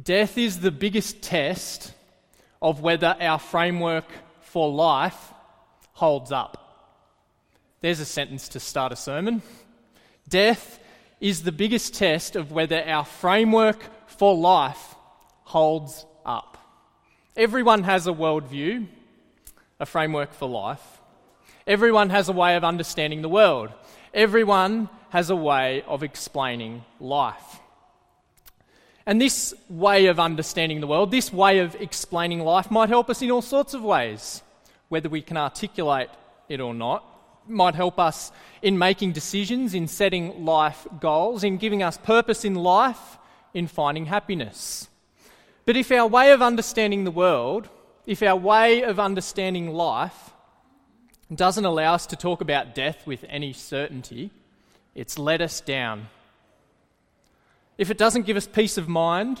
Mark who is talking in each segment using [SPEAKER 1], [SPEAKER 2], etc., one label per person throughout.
[SPEAKER 1] Death is the biggest test of whether our framework for life holds up. There's a sentence to start a sermon. Death is the biggest test of whether our framework for life holds up. Everyone has a worldview, a framework for life. Everyone has a way of understanding the world. Everyone has a way of explaining life. And this way of understanding the world, this way of explaining life, might help us in all sorts of ways, whether we can articulate it or not. might help us in making decisions, in setting life goals, in giving us purpose in life, in finding happiness. But if our way of understanding the world, if our way of understanding life doesn't allow us to talk about death with any certainty, it's let us down if it doesn't give us peace of mind,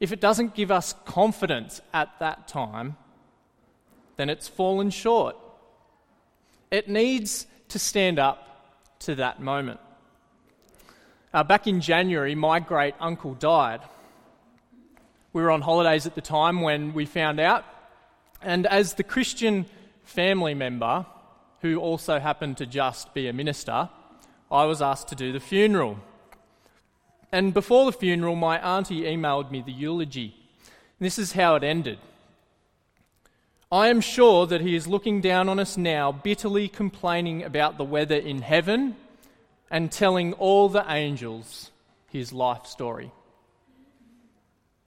[SPEAKER 1] if it doesn't give us confidence at that time, then it's fallen short. It needs to stand up to that moment. Uh, back in January, my great uncle died. We were on holidays at the time when we found out, and as the Christian family member, who also happened to just be a minister, I was asked to do the funeral. And before the funeral, my auntie emailed me the eulogy. This is how it ended. I am sure that he is looking down on us now, bitterly complaining about the weather in heaven and telling all the angels his life story.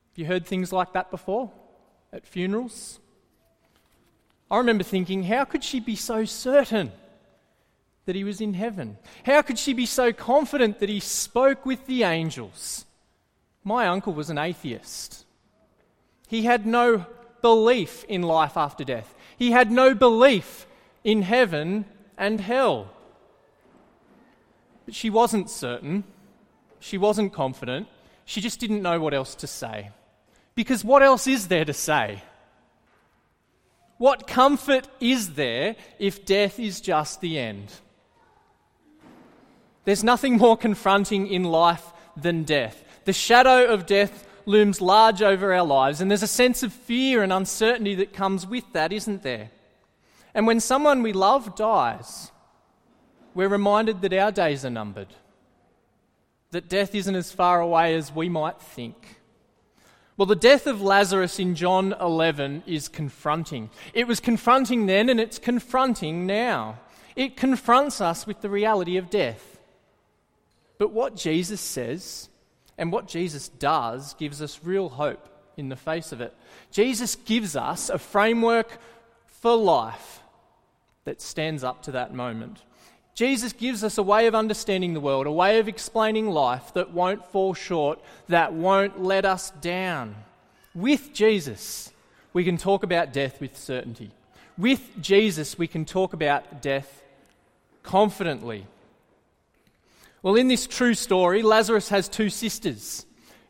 [SPEAKER 1] Have you heard things like that before at funerals? I remember thinking, how could she be so certain? That he was in heaven? How could she be so confident that he spoke with the angels? My uncle was an atheist. He had no belief in life after death, he had no belief in heaven and hell. But she wasn't certain, she wasn't confident, she just didn't know what else to say. Because what else is there to say? What comfort is there if death is just the end? There's nothing more confronting in life than death. The shadow of death looms large over our lives, and there's a sense of fear and uncertainty that comes with that, isn't there? And when someone we love dies, we're reminded that our days are numbered, that death isn't as far away as we might think. Well, the death of Lazarus in John 11 is confronting. It was confronting then, and it's confronting now. It confronts us with the reality of death. But what Jesus says and what Jesus does gives us real hope in the face of it. Jesus gives us a framework for life that stands up to that moment. Jesus gives us a way of understanding the world, a way of explaining life that won't fall short, that won't let us down. With Jesus, we can talk about death with certainty. With Jesus, we can talk about death confidently. Well, in this true story, Lazarus has two sisters,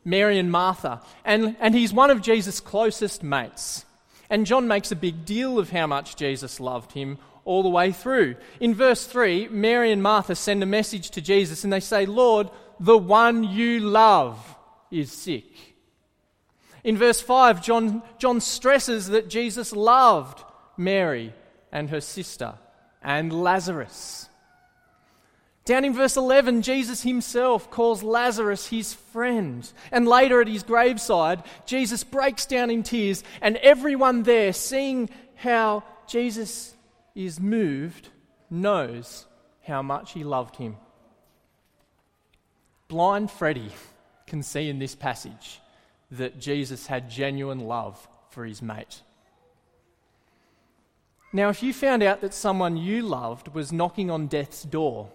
[SPEAKER 1] Mary and Martha, and, and he's one of Jesus' closest mates. And John makes a big deal of how much Jesus loved him all the way through. In verse 3, Mary and Martha send a message to Jesus and they say, Lord, the one you love is sick. In verse 5, John, John stresses that Jesus loved Mary and her sister and Lazarus. Down in verse 11, Jesus himself calls Lazarus his friend. And later at his graveside, Jesus breaks down in tears, and everyone there, seeing how Jesus is moved, knows how much he loved him. Blind Freddy can see in this passage that Jesus had genuine love for his mate. Now, if you found out that someone you loved was knocking on death's door,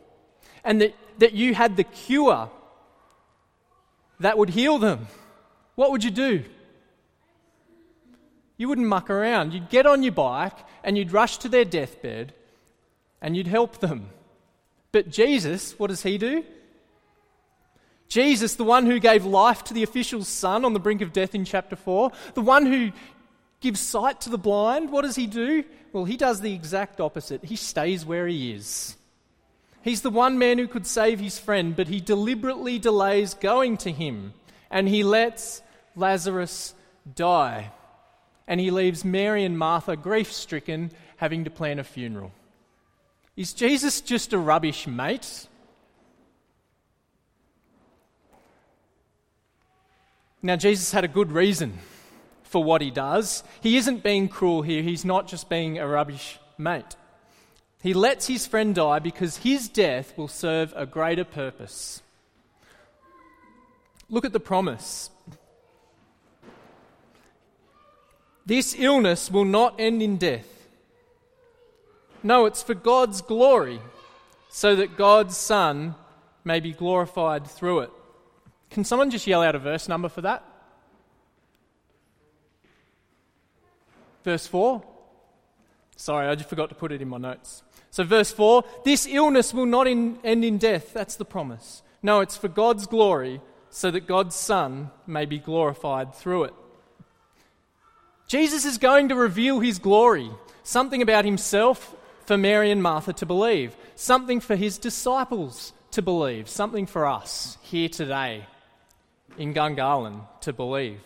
[SPEAKER 1] and that, that you had the cure that would heal them, what would you do? You wouldn't muck around. You'd get on your bike and you'd rush to their deathbed and you'd help them. But Jesus, what does he do? Jesus, the one who gave life to the official's son on the brink of death in chapter 4, the one who gives sight to the blind, what does he do? Well, he does the exact opposite. He stays where he is. He's the one man who could save his friend, but he deliberately delays going to him, and he lets Lazarus die. And he leaves Mary and Martha grief stricken, having to plan a funeral. Is Jesus just a rubbish mate? Now, Jesus had a good reason for what he does. He isn't being cruel here, he's not just being a rubbish mate. He lets his friend die because his death will serve a greater purpose. Look at the promise. This illness will not end in death. No, it's for God's glory, so that God's Son may be glorified through it. Can someone just yell out a verse number for that? Verse 4. Sorry, I just forgot to put it in my notes. So, verse 4 this illness will not in, end in death. That's the promise. No, it's for God's glory, so that God's Son may be glorified through it. Jesus is going to reveal his glory, something about himself for Mary and Martha to believe, something for his disciples to believe, something for us here today in Gungahlin to believe.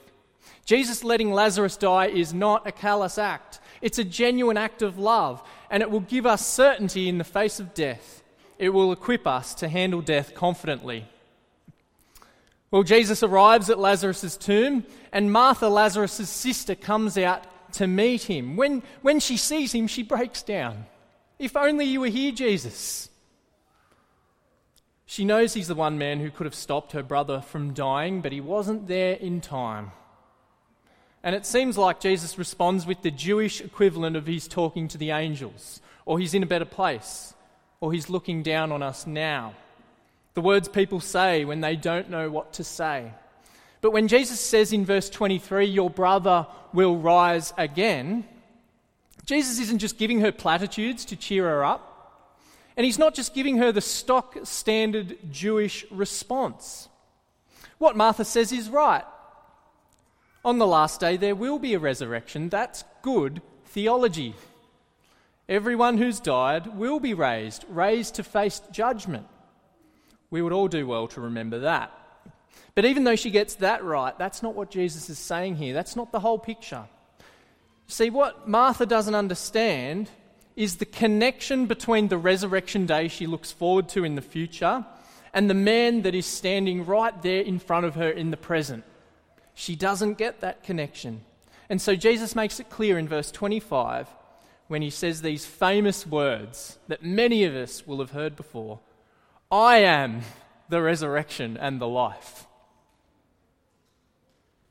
[SPEAKER 1] Jesus letting Lazarus die is not a callous act. It's a genuine act of love, and it will give us certainty in the face of death. It will equip us to handle death confidently. Well, Jesus arrives at Lazarus' tomb, and Martha, Lazarus' sister, comes out to meet him. When, when she sees him, she breaks down. If only you were here, Jesus. She knows he's the one man who could have stopped her brother from dying, but he wasn't there in time. And it seems like Jesus responds with the Jewish equivalent of he's talking to the angels, or he's in a better place, or he's looking down on us now. The words people say when they don't know what to say. But when Jesus says in verse 23, Your brother will rise again, Jesus isn't just giving her platitudes to cheer her up. And he's not just giving her the stock standard Jewish response. What Martha says is right. On the last day, there will be a resurrection. That's good theology. Everyone who's died will be raised, raised to face judgment. We would all do well to remember that. But even though she gets that right, that's not what Jesus is saying here. That's not the whole picture. See, what Martha doesn't understand is the connection between the resurrection day she looks forward to in the future and the man that is standing right there in front of her in the present. She doesn't get that connection. And so Jesus makes it clear in verse 25 when he says these famous words that many of us will have heard before I am the resurrection and the life.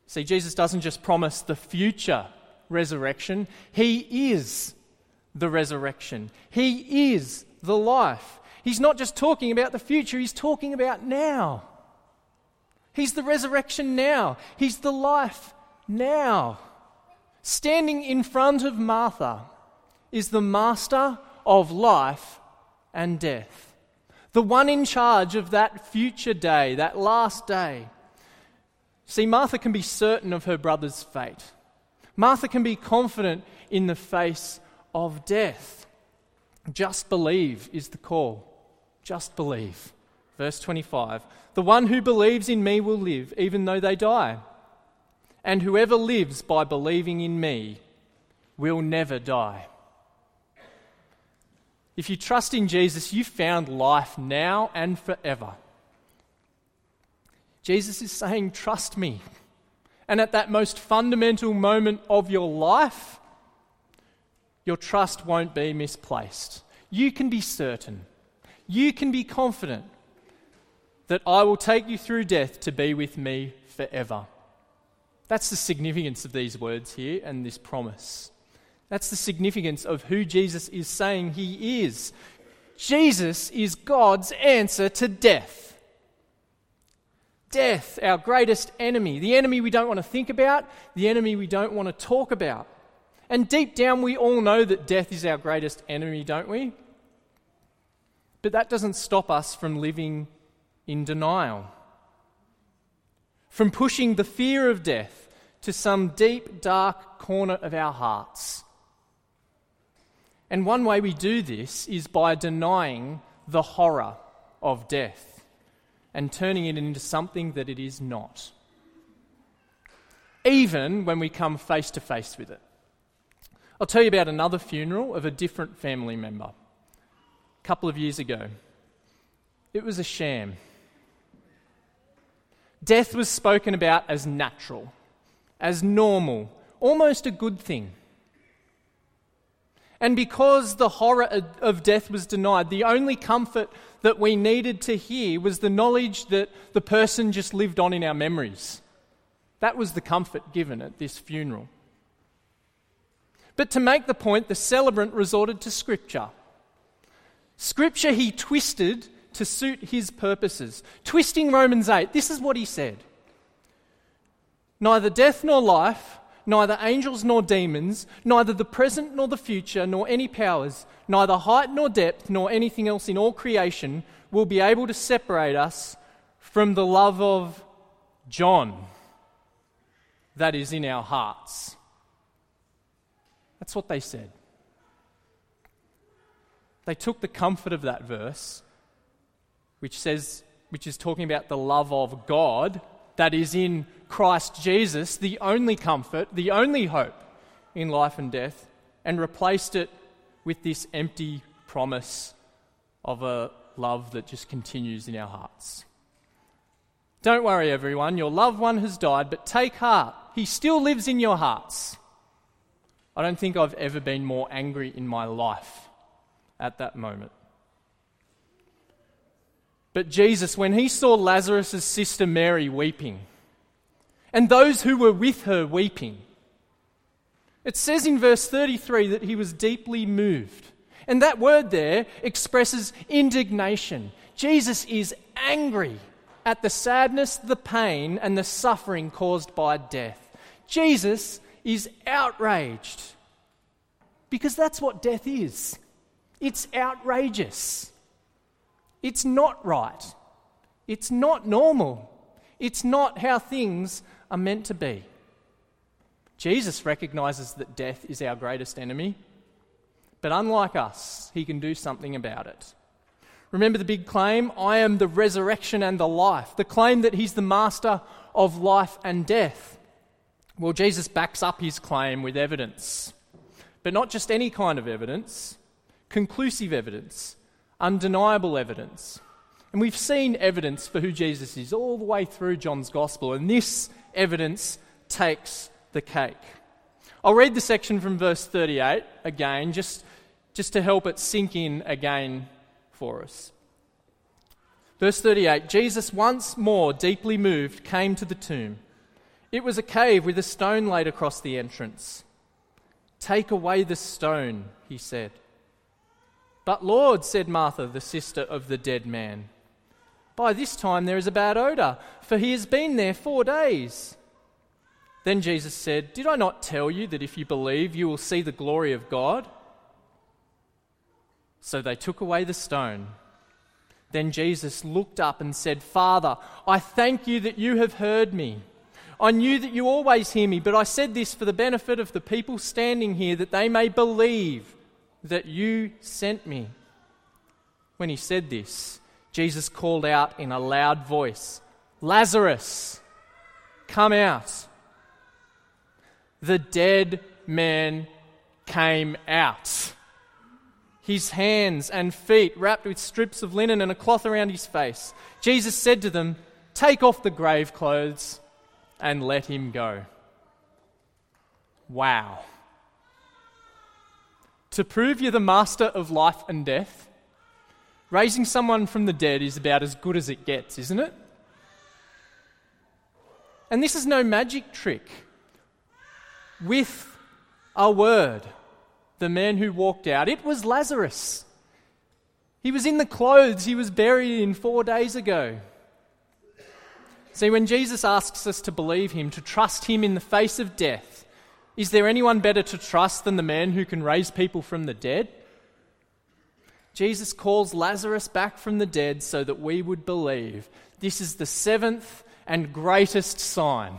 [SPEAKER 1] See, Jesus doesn't just promise the future resurrection, He is the resurrection. He is the life. He's not just talking about the future, he's talking about now. He's the resurrection now. He's the life now. Standing in front of Martha is the master of life and death, the one in charge of that future day, that last day. See, Martha can be certain of her brother's fate. Martha can be confident in the face of death. Just believe is the call. Just believe. Verse 25 The one who believes in me will live, even though they die. And whoever lives by believing in me will never die. If you trust in Jesus, you've found life now and forever. Jesus is saying, Trust me. And at that most fundamental moment of your life, your trust won't be misplaced. You can be certain, you can be confident that I will take you through death to be with me forever. That's the significance of these words here and this promise. That's the significance of who Jesus is saying he is. Jesus is God's answer to death. Death, our greatest enemy, the enemy we don't want to think about, the enemy we don't want to talk about. And deep down, we all know that death is our greatest enemy, don't we? But that doesn't stop us from living in denial, from pushing the fear of death to some deep, dark corner of our hearts. And one way we do this is by denying the horror of death and turning it into something that it is not. even when we come face to face with it. I'll tell you about another funeral of a different family member a couple of years ago. It was a sham. Death was spoken about as natural, as normal, almost a good thing. And because the horror of death was denied, the only comfort that we needed to hear was the knowledge that the person just lived on in our memories. That was the comfort given at this funeral. But to make the point, the celebrant resorted to Scripture. Scripture he twisted to suit his purposes. Twisting Romans 8, this is what he said Neither death nor life, neither angels nor demons, neither the present nor the future, nor any powers, neither height nor depth, nor anything else in all creation will be able to separate us from the love of John that is in our hearts. That's what they said. They took the comfort of that verse, which says, which is talking about the love of God that is in Christ Jesus, the only comfort, the only hope in life and death, and replaced it with this empty promise of a love that just continues in our hearts. Don't worry, everyone, your loved one has died, but take heart, he still lives in your hearts. I don't think I've ever been more angry in my life at that moment. But Jesus, when he saw Lazarus' sister Mary weeping, and those who were with her weeping, it says in verse 33 that he was deeply moved. And that word there expresses indignation. Jesus is angry at the sadness, the pain, and the suffering caused by death. Jesus is outraged. Because that's what death is it's outrageous. It's not right. It's not normal. It's not how things are meant to be. Jesus recognizes that death is our greatest enemy, but unlike us, he can do something about it. Remember the big claim I am the resurrection and the life, the claim that he's the master of life and death. Well, Jesus backs up his claim with evidence. But not just any kind of evidence, conclusive evidence, undeniable evidence. And we've seen evidence for who Jesus is all the way through John's Gospel, and this evidence takes the cake. I'll read the section from verse 38 again, just, just to help it sink in again for us. Verse 38 Jesus, once more deeply moved, came to the tomb. It was a cave with a stone laid across the entrance. Take away the stone, he said. But Lord, said Martha, the sister of the dead man, by this time there is a bad odour, for he has been there four days. Then Jesus said, Did I not tell you that if you believe, you will see the glory of God? So they took away the stone. Then Jesus looked up and said, Father, I thank you that you have heard me. I knew that you always hear me, but I said this for the benefit of the people standing here, that they may believe that you sent me. When he said this, Jesus called out in a loud voice, Lazarus, come out. The dead man came out. His hands and feet wrapped with strips of linen and a cloth around his face. Jesus said to them, Take off the grave clothes and let him go. Wow. To prove you're the master of life and death, raising someone from the dead is about as good as it gets, isn't it? And this is no magic trick. With a word, the man who walked out, it was Lazarus. He was in the clothes he was buried in four days ago. See, when Jesus asks us to believe him, to trust him in the face of death, is there anyone better to trust than the man who can raise people from the dead? Jesus calls Lazarus back from the dead so that we would believe. This is the seventh and greatest sign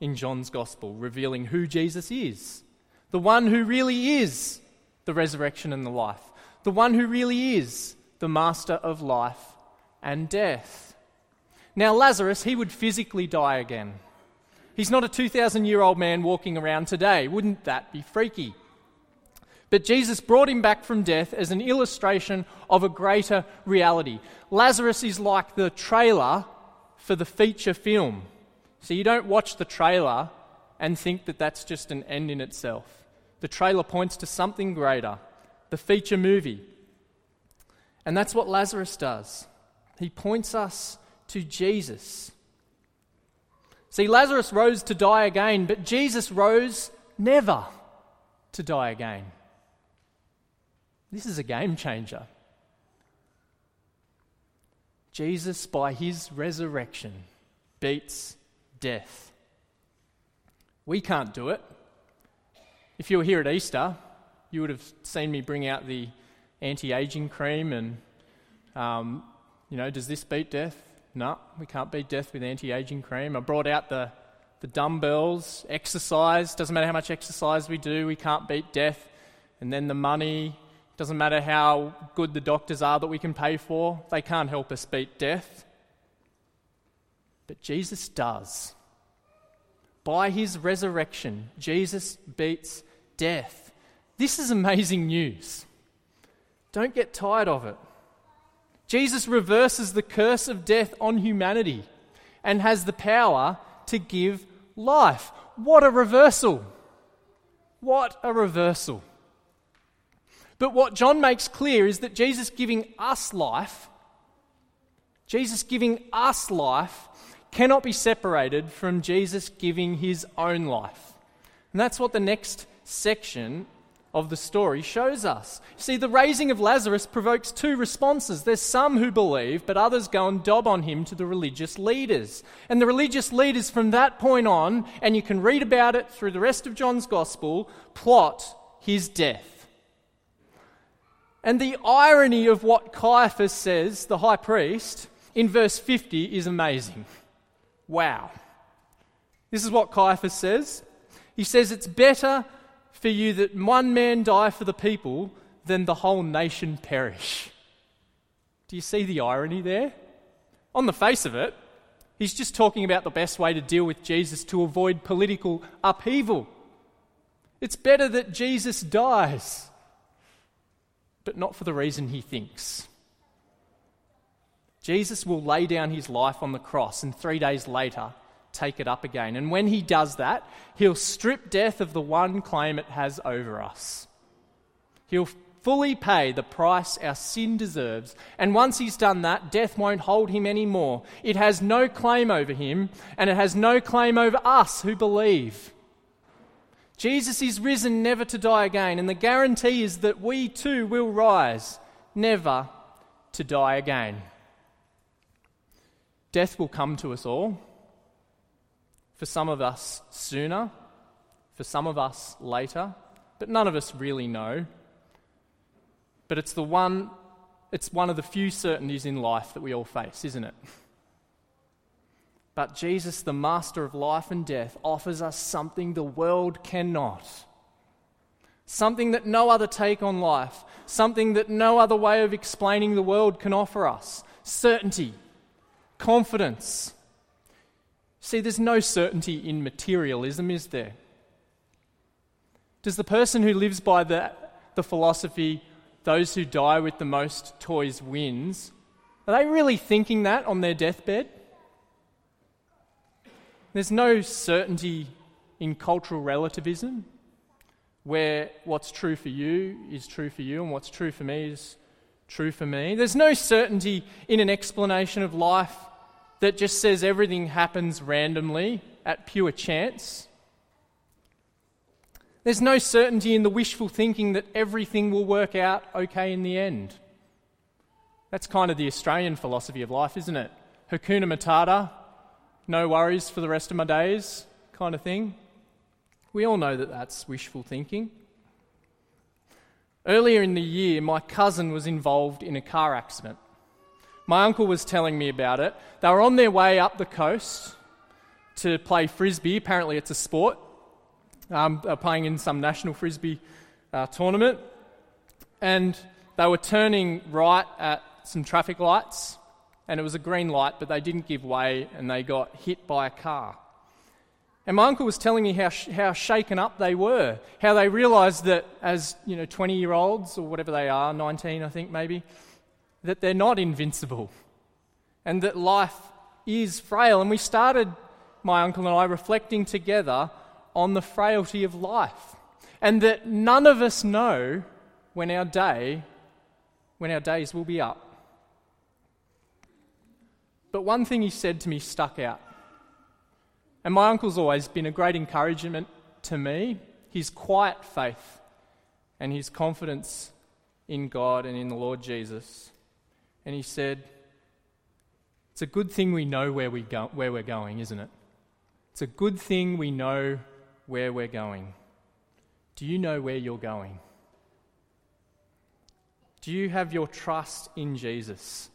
[SPEAKER 1] in John's Gospel, revealing who Jesus is. The one who really is the resurrection and the life. The one who really is the master of life and death. Now, Lazarus, he would physically die again. He's not a 2,000 year old man walking around today. Wouldn't that be freaky? But Jesus brought him back from death as an illustration of a greater reality. Lazarus is like the trailer for the feature film. So you don't watch the trailer and think that that's just an end in itself. The trailer points to something greater, the feature movie. And that's what Lazarus does. He points us to Jesus. See, Lazarus rose to die again, but Jesus rose never to die again. This is a game changer. Jesus, by his resurrection, beats death. We can't do it. If you were here at Easter, you would have seen me bring out the anti aging cream and, um, you know, does this beat death? No, we can't beat death with anti aging cream. I brought out the, the dumbbells, exercise. Doesn't matter how much exercise we do, we can't beat death. And then the money, doesn't matter how good the doctors are that we can pay for, they can't help us beat death. But Jesus does. By his resurrection, Jesus beats death. This is amazing news. Don't get tired of it. Jesus reverses the curse of death on humanity and has the power to give life. What a reversal! What a reversal. But what John makes clear is that Jesus giving us life, Jesus giving us life, cannot be separated from Jesus giving his own life. And that's what the next section of the story shows us. See, the raising of Lazarus provokes two responses. There's some who believe, but others go and dob on him to the religious leaders. And the religious leaders from that point on, and you can read about it through the rest of John's gospel, plot his death. And the irony of what Caiaphas says, the high priest, in verse 50 is amazing. Wow. This is what Caiaphas says. He says, It's better for you that one man die for the people than the whole nation perish. Do you see the irony there? On the face of it, he's just talking about the best way to deal with Jesus to avoid political upheaval. It's better that Jesus dies but not for the reason he thinks. Jesus will lay down his life on the cross and three days later take it up again. And when he does that, he'll strip death of the one claim it has over us. He'll fully pay the price our sin deserves. And once he's done that, death won't hold him anymore. It has no claim over him, and it has no claim over us who believe. Jesus is risen never to die again, and the guarantee is that we too will rise never to die again. Death will come to us all. For some of us sooner, for some of us later, but none of us really know. But it's the one it's one of the few certainties in life that we all face, isn't it? But Jesus, the master of life and death, offers us something the world cannot. Something that no other take on life, something that no other way of explaining the world can offer us certainty, confidence. See, there's no certainty in materialism, is there? Does the person who lives by the, the philosophy, those who die with the most toys wins, are they really thinking that on their deathbed? There's no certainty in cultural relativism where what's true for you is true for you and what's true for me is true for me. There's no certainty in an explanation of life that just says everything happens randomly at pure chance. There's no certainty in the wishful thinking that everything will work out okay in the end. That's kind of the Australian philosophy of life, isn't it? Hakuna Matata, no worries for the rest of my days kind of thing. We all know that that's wishful thinking. Earlier in the year, my cousin was involved in a car accident. My uncle was telling me about it. They were on their way up the coast to play frisbee. Apparently, it's a sport. Um, they're playing in some national frisbee uh, tournament. And they were turning right at some traffic lights and it was a green light, but they didn't give way and they got hit by a car. And my uncle was telling me how, how shaken up they were, how they realized that as, you know, 20 year olds or whatever they are, 19, I think maybe, that they're not invincible and that life is frail. And we started, my uncle and I, reflecting together on the frailty of life and that none of us know when our day, when our days will be up. But one thing he said to me stuck out. And my uncle's always been a great encouragement to me. His quiet faith and his confidence in God and in the Lord Jesus. And he said, It's a good thing we know where, we go, where we're going, isn't it? It's a good thing we know where we're going. Do you know where you're going? Do you have your trust in Jesus,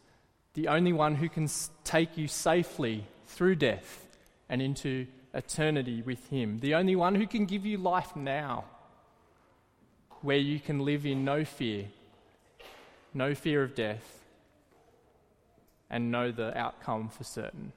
[SPEAKER 1] the only one who can take you safely through death and into eternity with Him, the only one who can give you life now, where you can live in no fear, no fear of death, and know the outcome for certain?